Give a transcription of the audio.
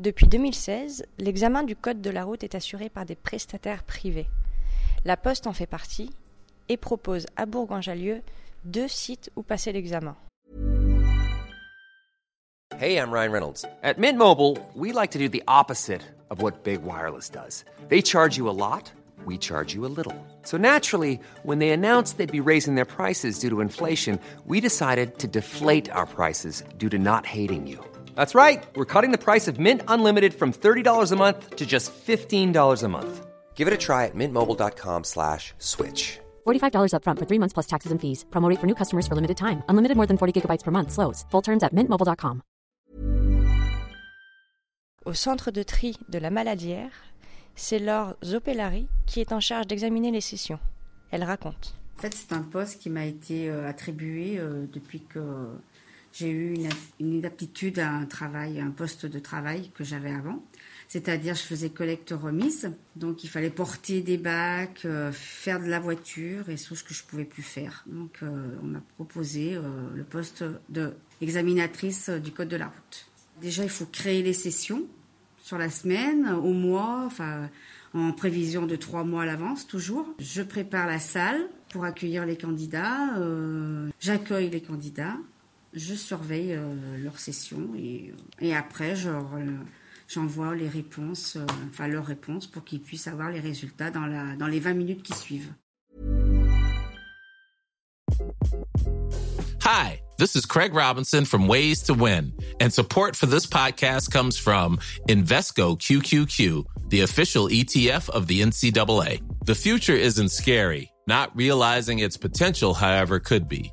Depuis 2016, l'examen du code de la route est assuré par des prestataires privés. La Poste en fait partie et propose à Bourg-en-Jallieu deux sites où passer l'examen. Hey, I'm Ryan Reynolds. At Mint Mobile, we like to do the opposite of what Big Wireless does. They charge you a lot, we charge you a little. So naturally, when they announced they'd be raising their prices due to inflation, we decided to deflate our prices due to not hating you. That's right. We're cutting the price of Mint Unlimited from $30 a month to just $15 a month. Give it a try at mintmobile.com slash switch. $45 upfront for three months plus taxes and fees. Promo rate for new customers for limited time. Unlimited more than 40 gigabytes per month. Slows. Full terms at mintmobile.com. Au centre de tri de la Maladière, c'est Laure Zopelari qui est en charge d'examiner les sessions. Elle raconte. En fait, c'est un poste qui m'a été euh, attribué euh, depuis que j'ai eu une, inaptitude à un travail, un poste de travail que j'avais avant. C'est-à-dire, je faisais collecte-remise, donc il fallait porter des bacs, euh, faire de la voiture et tout ce que je pouvais plus faire. Donc, euh, on m'a proposé euh, le poste d'examinatrice du code de la route. Déjà, il faut créer les sessions sur la semaine, au mois, enfin, en prévision de trois mois à l'avance, toujours. Je prépare la salle pour accueillir les candidats, j'accueille les candidats, je surveille euh, leurs sessions et, et après, je, j'envoie les réponses, euh, enfin leurs réponses pour qu'ils puissent avoir les résultats dans, la, dans les 20 minutes qui suivent. Hi, this is Craig Robinson from Ways to Win, and support for this podcast comes from Invesco QQQ, the official ETF of the NCAA. The future isn't scary. Not realizing its potential, however, could be.